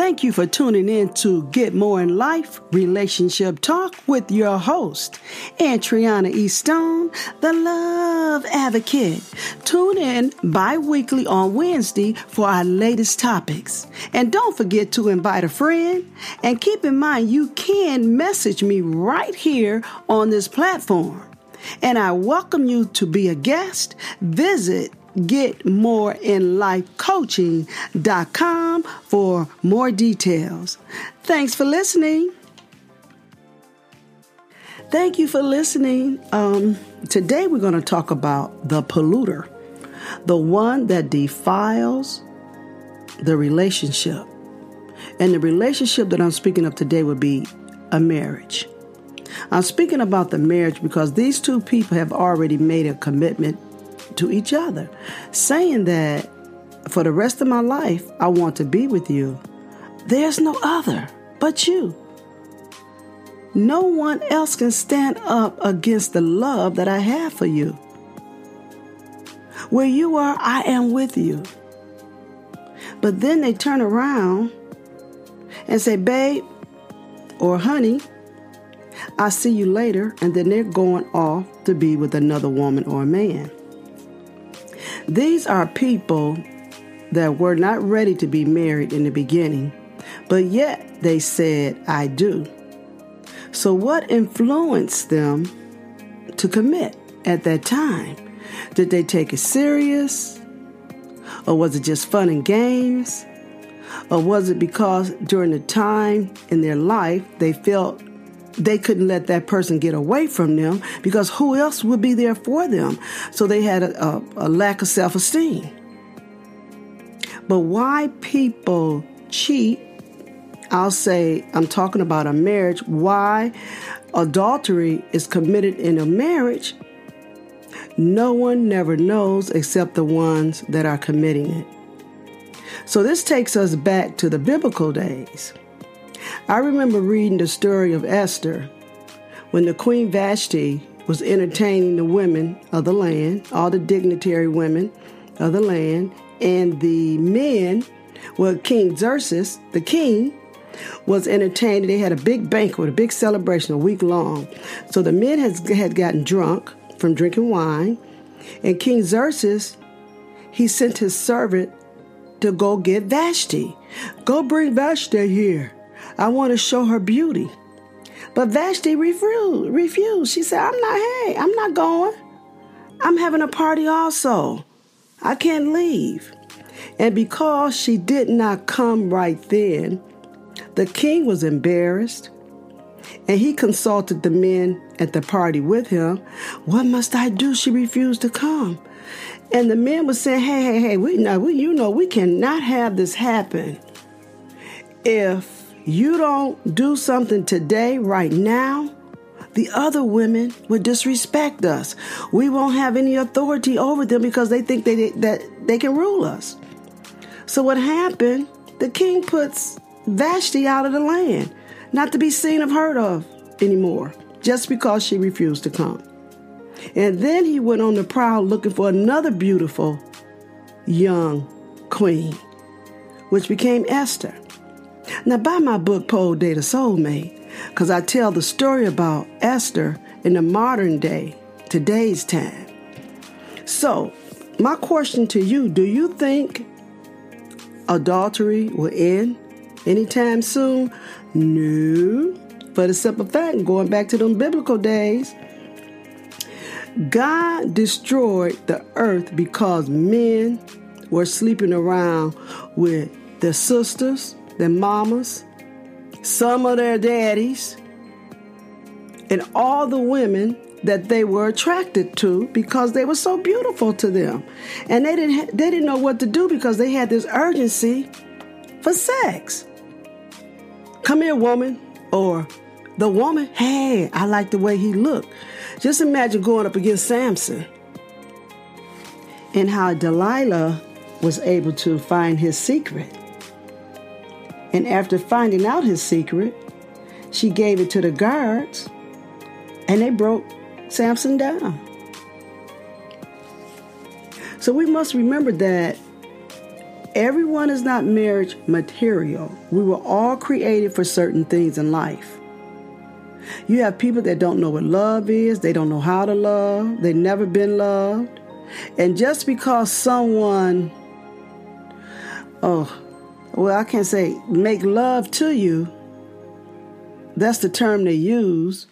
Thank you for tuning in to Get More in Life Relationship Talk with your host, Antriana E. Stone, the Love Advocate. Tune in bi weekly on Wednesday for our latest topics. And don't forget to invite a friend. And keep in mind, you can message me right here on this platform. And I welcome you to be a guest. Visit getmoreinlifecoaching.com for more details. Thanks for listening. Thank you for listening. Um, today we're going to talk about the polluter, the one that defiles the relationship. And the relationship that I'm speaking of today would be a marriage. I'm speaking about the marriage because these two people have already made a commitment to each other, saying that for the rest of my life, I want to be with you. There's no other but you. No one else can stand up against the love that I have for you. Where you are, I am with you. But then they turn around and say, babe or honey, I'll see you later. And then they're going off to be with another woman or a man. These are people that were not ready to be married in the beginning, but yet they said, I do. So, what influenced them to commit at that time? Did they take it serious? Or was it just fun and games? Or was it because during the time in their life they felt they couldn't let that person get away from them because who else would be there for them? So they had a, a, a lack of self esteem. But why people cheat, I'll say, I'm talking about a marriage, why adultery is committed in a marriage, no one never knows except the ones that are committing it. So this takes us back to the biblical days. I remember reading the story of Esther when the Queen Vashti was entertaining the women of the land, all the dignitary women of the land, and the men, well, King Xerxes, the king, was entertaining. They had a big banquet, a big celebration, a week long. So the men had, had gotten drunk from drinking wine, and King Xerxes, he sent his servant to go get Vashti. Go bring Vashti here. I want to show her beauty. But Vashti refused. She said, I'm not, hey, I'm not going. I'm having a party also. I can't leave. And because she did not come right then, the king was embarrassed and he consulted the men at the party with him. What must I do? She refused to come. And the men were saying, hey, hey, hey, we we, you know, we cannot have this happen. If you don't do something today, right now, the other women would disrespect us. We won't have any authority over them because they think they, that they can rule us. So what happened? The king puts Vashti out of the land, not to be seen or heard of anymore, just because she refused to come. And then he went on the prowl looking for another beautiful young queen, which became Esther. Now, buy my book, Pole Date a Soulmate, because I tell the story about Esther in the modern day, today's time. So, my question to you do you think adultery will end anytime soon? No. For the simple fact, going back to them biblical days, God destroyed the earth because men were sleeping around with their sisters, their mamas, some of their daddies, and all the women that they were attracted to because they were so beautiful to them. And they didn't they didn't know what to do because they had this urgency for sex. Come here, woman. Or the woman, hey, I like the way he looked. Just imagine going up against Samson and how Delilah was able to find his secret. And after finding out his secret, she gave it to the guards and they broke Samson down. So we must remember that Everyone is not marriage material. We were all created for certain things in life. You have people that don't know what love is, they don't know how to love, they've never been loved. And just because someone, oh, well, I can't say make love to you, that's the term they use,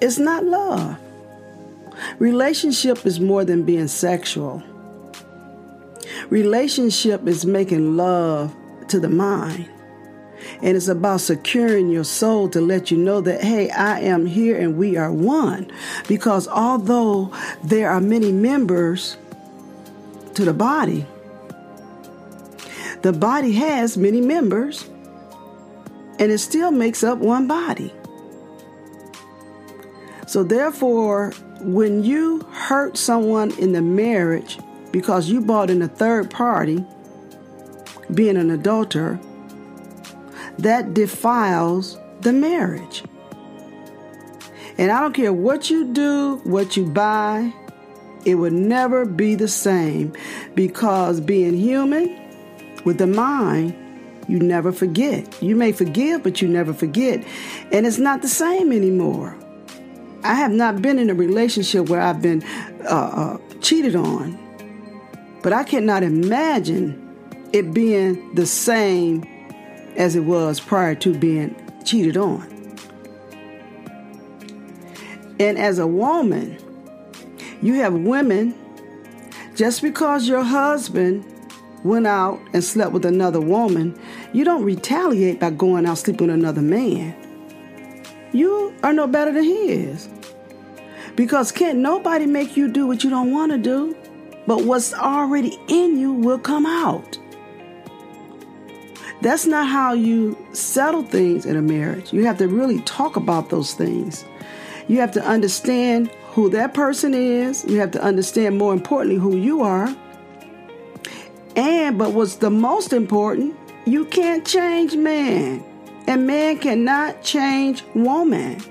it's not love. Relationship is more than being sexual. Relationship is making love to the mind. And it's about securing your soul to let you know that, hey, I am here and we are one. Because although there are many members to the body, the body has many members and it still makes up one body. So, therefore, when you hurt someone in the marriage because you brought in a third party, being an adulterer, that defiles the marriage. And I don't care what you do, what you buy, it will never be the same because being human with the mind, you never forget. You may forgive, but you never forget. And it's not the same anymore. I have not been in a relationship where I've been uh, uh, cheated on, but I cannot imagine it being the same as it was prior to being cheated on. And as a woman, you have women, just because your husband went out and slept with another woman, you don't retaliate by going out sleeping with another man. You are no better than he is. Because can't nobody make you do what you don't want to do, but what's already in you will come out. That's not how you settle things in a marriage. You have to really talk about those things. You have to understand who that person is. You have to understand, more importantly, who you are. And, but what's the most important, you can't change man, and man cannot change woman.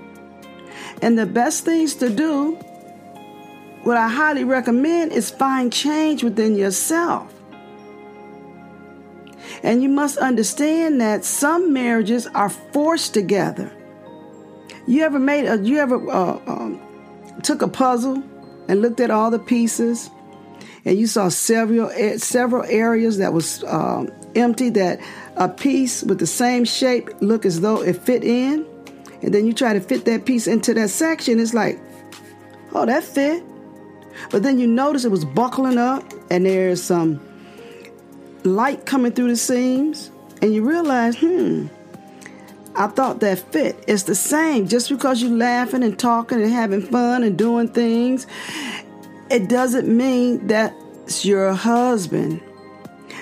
And the best things to do, what I highly recommend, is find change within yourself. And you must understand that some marriages are forced together. You ever made a, you ever uh, um, took a puzzle and looked at all the pieces and you saw several several areas that was uh, empty that a piece with the same shape look as though it fit in and then you try to fit that piece into that section it's like oh that fit but then you notice it was buckling up and there's some light coming through the seams, and you realize, hmm, I thought that fit. It's the same. Just because you're laughing and talking and having fun and doing things, it doesn't mean that's your husband.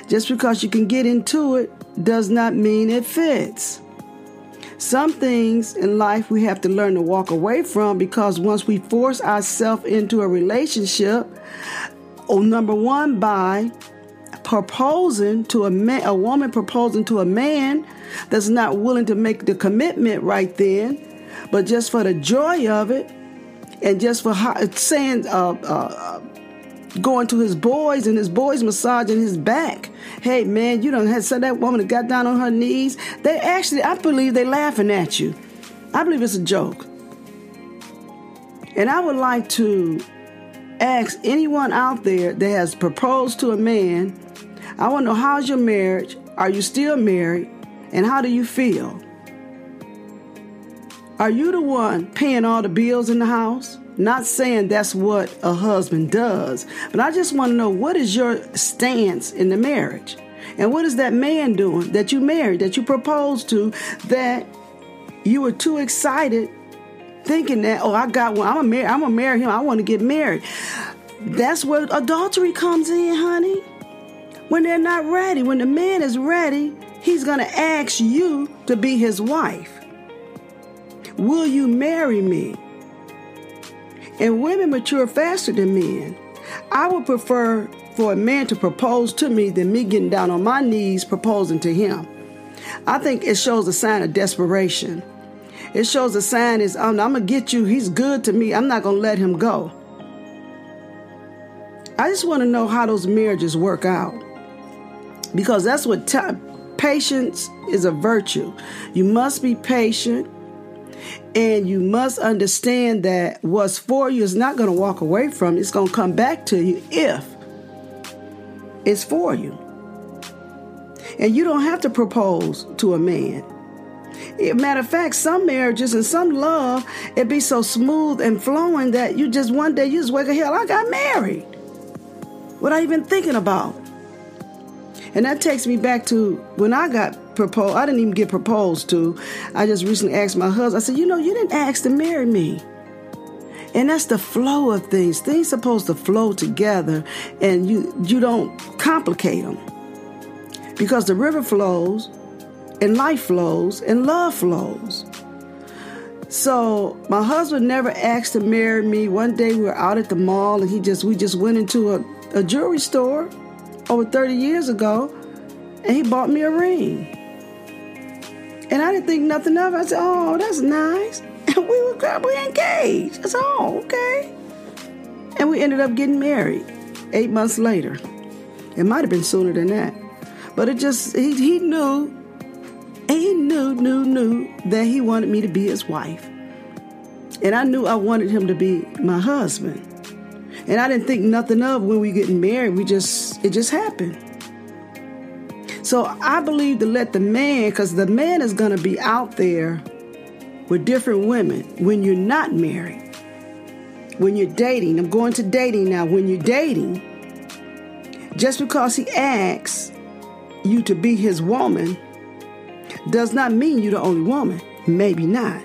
Just because you can get into it does not mean it fits. Some things in life we have to learn to walk away from because once we force ourselves into a relationship, oh, number one, by proposing to a man, a woman proposing to a man that's not willing to make the commitment right then, but just for the joy of it, and just for saying, uh, uh, going to his boys and his boys massaging his back. Hey man, you don't have said that woman that got down on her knees. They actually, I believe they're laughing at you. I believe it's a joke. And I would like to ask anyone out there that has proposed to a man I want to know how's your marriage? Are you still married? And how do you feel? Are you the one paying all the bills in the house? Not saying that's what a husband does, but I just want to know what is your stance in the marriage? And what is that man doing that you married, that you proposed to, that you were too excited thinking that, oh, I got one, I'm gonna marry, I'm gonna marry him, I want to get married. That's where adultery comes in, honey when they're not ready. When the man is ready, he's to ask you to be his wife. Will you marry me? And women mature faster than men. I would prefer for a man to propose to me than me getting down on my knees proposing to him. I think it shows a sign of desperation. It shows a sign is I'm, I'm gonna get you. He's good to me. I'm not gonna let him go. I just want to know how those marriages work out. Because that's what t- patience is a virtue. You must be patient and you must understand that what's for you is not going to walk away from It's going to come back to you if it's for you. And you don't have to propose to a man. Matter of fact, some marriages and some love, it be so smooth and flowing that you just one day you just wake up, hell, I got married. What Without even thinking about. And that takes me back to when I got proposed. I didn't even get proposed to. I just recently asked my husband, I said, you know, you didn't ask to marry me. And that's the flow of things. Things supposed to flow together and you you don't complicate them. Because the river flows and life flows and love flows. So my husband never asked to marry me. One day we were out at the mall and he just we just went into a, a jewelry store over 30 years ago and he bought me a ring. And I didn't think nothing of it. I said, Oh, that's nice. And we were we engaged. Said, Oh, okay. And we ended up getting married eight months later. It might have been sooner than that. But it just he he knew he knew, knew, knew that he wanted me to be his wife. And I knew I wanted him to be my husband. And I didn't think nothing of when we getting married. We just, it just happened. So I believe to let the man, because the man is going to be out there with different women when you're not married. When you're dating, I'm going to dating now. When you're dating, just because he asks you to be his woman does not mean you're the only woman. Maybe not.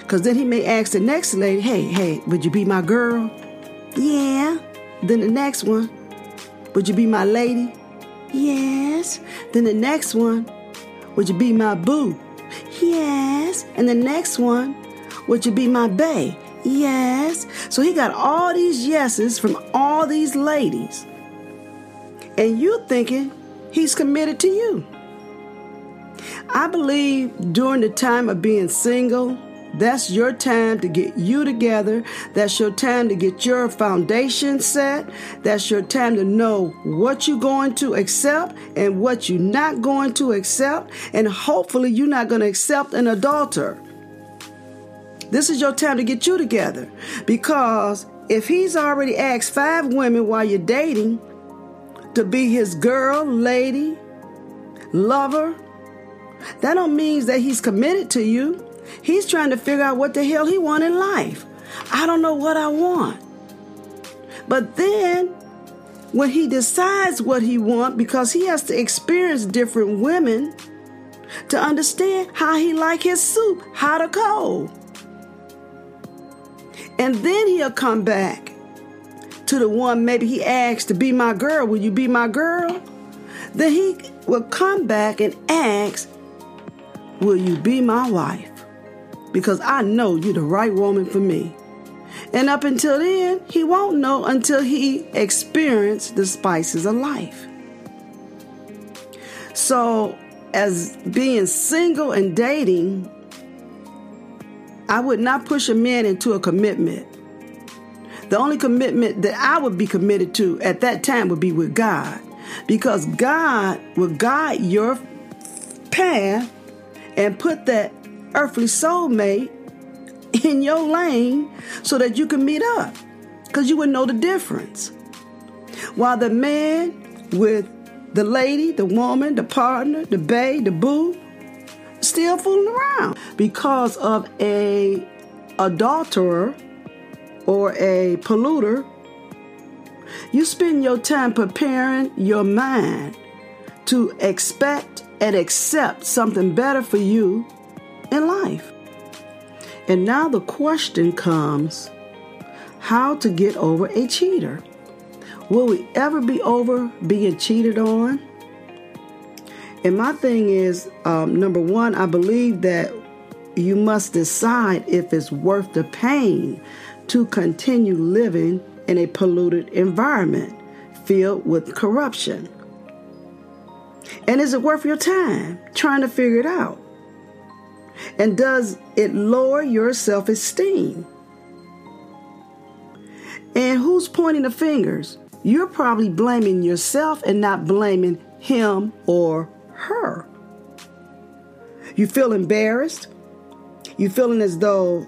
Because then he may ask the next lady, hey, hey, would you be my girl? Yeah. Then the next one, would you be my lady? Yes. Then the next one, would you be my boo? Yes. And the next one, would you be my bae? Yes. So he got all these yeses from all these ladies. And you thinking he's committed to you. I believe during the time of being single, that's your time to get you together. That's your time to get your foundation set. That's your time to know what you're going to accept and what you're not going to accept. And hopefully, you're not going to accept an adulterer. This is your time to get you together. Because if he's already asked five women while you're dating to be his girl, lady, lover, that don't mean that he's committed to you. He's trying to figure out what the hell he want in life. I don't know what I want. But then when he decides what he want because he has to experience different women to understand how he like his soup, hot or cold. And then he'll come back to the one maybe he asked to be my girl. Will you be my girl? Then he will come back and ask, Will you be my wife? Because I know you're the right woman for me. And up until then, he won't know until he experienced the spices of life. So, as being single and dating, I would not push a man into a commitment. The only commitment that I would be committed to at that time would be with God. Because God will guide your path and put that earthly soulmate in your lane so that you can meet up because you would know the difference. While the man with the lady, the woman, the partner, the bae, the boo, still fooling around because of a adulterer or a polluter. You spend your time preparing your mind to expect and accept something better for you in life. And now the question comes how to get over a cheater. Will we ever be over being cheated on? And my thing is um, number one, I believe that you must decide if it's worth the pain to continue living in a polluted environment filled with corruption. And is it worth your time trying to figure it out? And does it lower your self esteem? And who's pointing the fingers? You're probably blaming yourself and not blaming him or her. You feel embarrassed. You feeling as though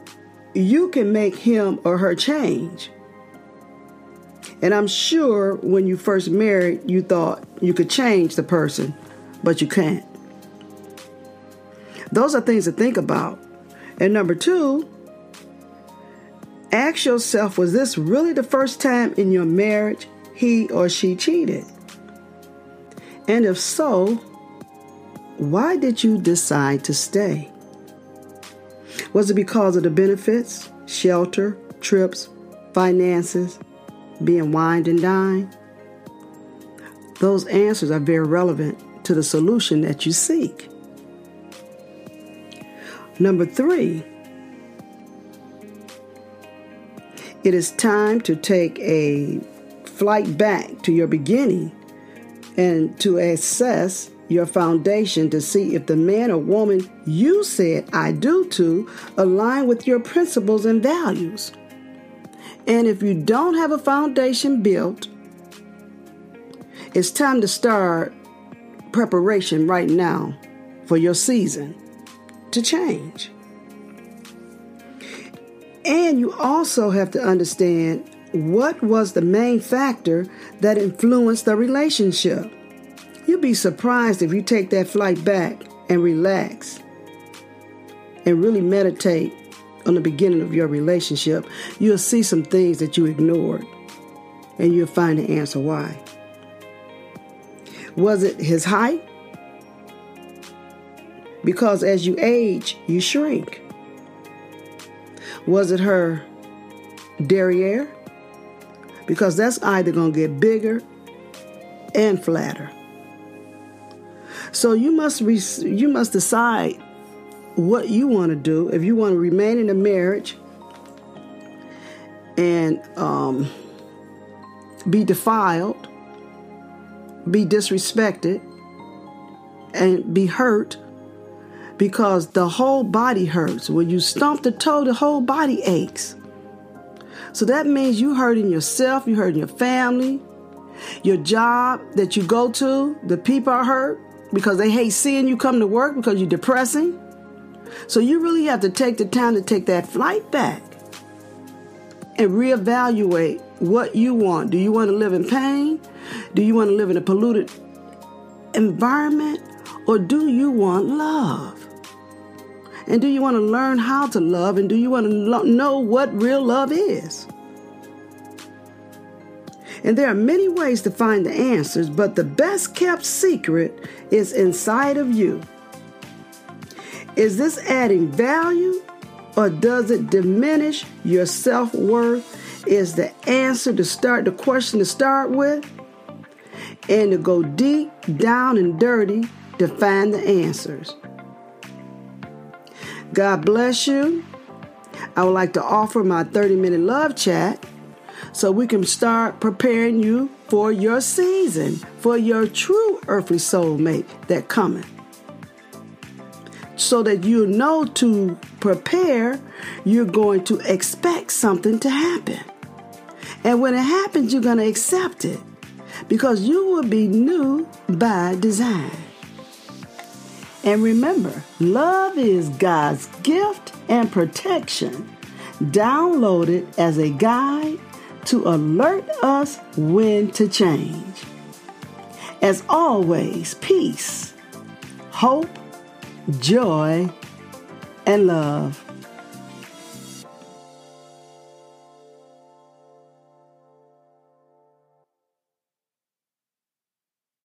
you can make him or her change. And I'm sure when you first married, you thought you could change the person, but you can't. Those are things to think about. And number two, ask yourself was this really the first time in your marriage he or she cheated? And if so, why did you decide to stay? Was it because of the benefits, shelter, trips, finances, being wined and dined? Those answers are very relevant to the solution that you seek. Number three, it is time to take a flight back to your beginning and to assess your foundation to see if the man or woman you said I do to align with your principles and values. And if you don't have a foundation built, it's time to start preparation right now for your season to change. And you also have to understand what was the main factor that influenced the relationship. You'll be surprised if you take that flight back and relax and really meditate on the beginning of your relationship. You'll see some things that you ignored and you'll find the answer why. Was it his height? Because as you age, you shrink. Was it her derriere? Because that's either going to get bigger and flatter. So you must re- you must decide what you want to do. If you want to remain in a marriage and um, be defiled, be disrespected, and be hurt, because the whole body hurts. When you stomp the toe, the whole body aches. So that means you hurting yourself, you hurting your family, your job that you go to, the people are hurt because they hate seeing you come to work because you're depressing. So you really have to take the time to take that flight back and reevaluate what you want. Do you want to live in pain? Do you want to live in a polluted environment? Or do you want love? And do you want to learn how to love? And do you want to lo- know what real love is? And there are many ways to find the answers, but the best kept secret is inside of you. Is this adding value or does it diminish your self worth? Is the answer to start the question to start with and to go deep down and dirty to find the answers. God bless you. I would like to offer my 30 minute love chat so we can start preparing you for your season, for your true earthly soulmate that coming. So that you know to prepare, you're going to expect something to happen. And when it happens, you're going to accept it because you will be new by design. And remember, love is God's gift and protection, downloaded as a guide to alert us when to change. As always, peace, hope, joy, and love.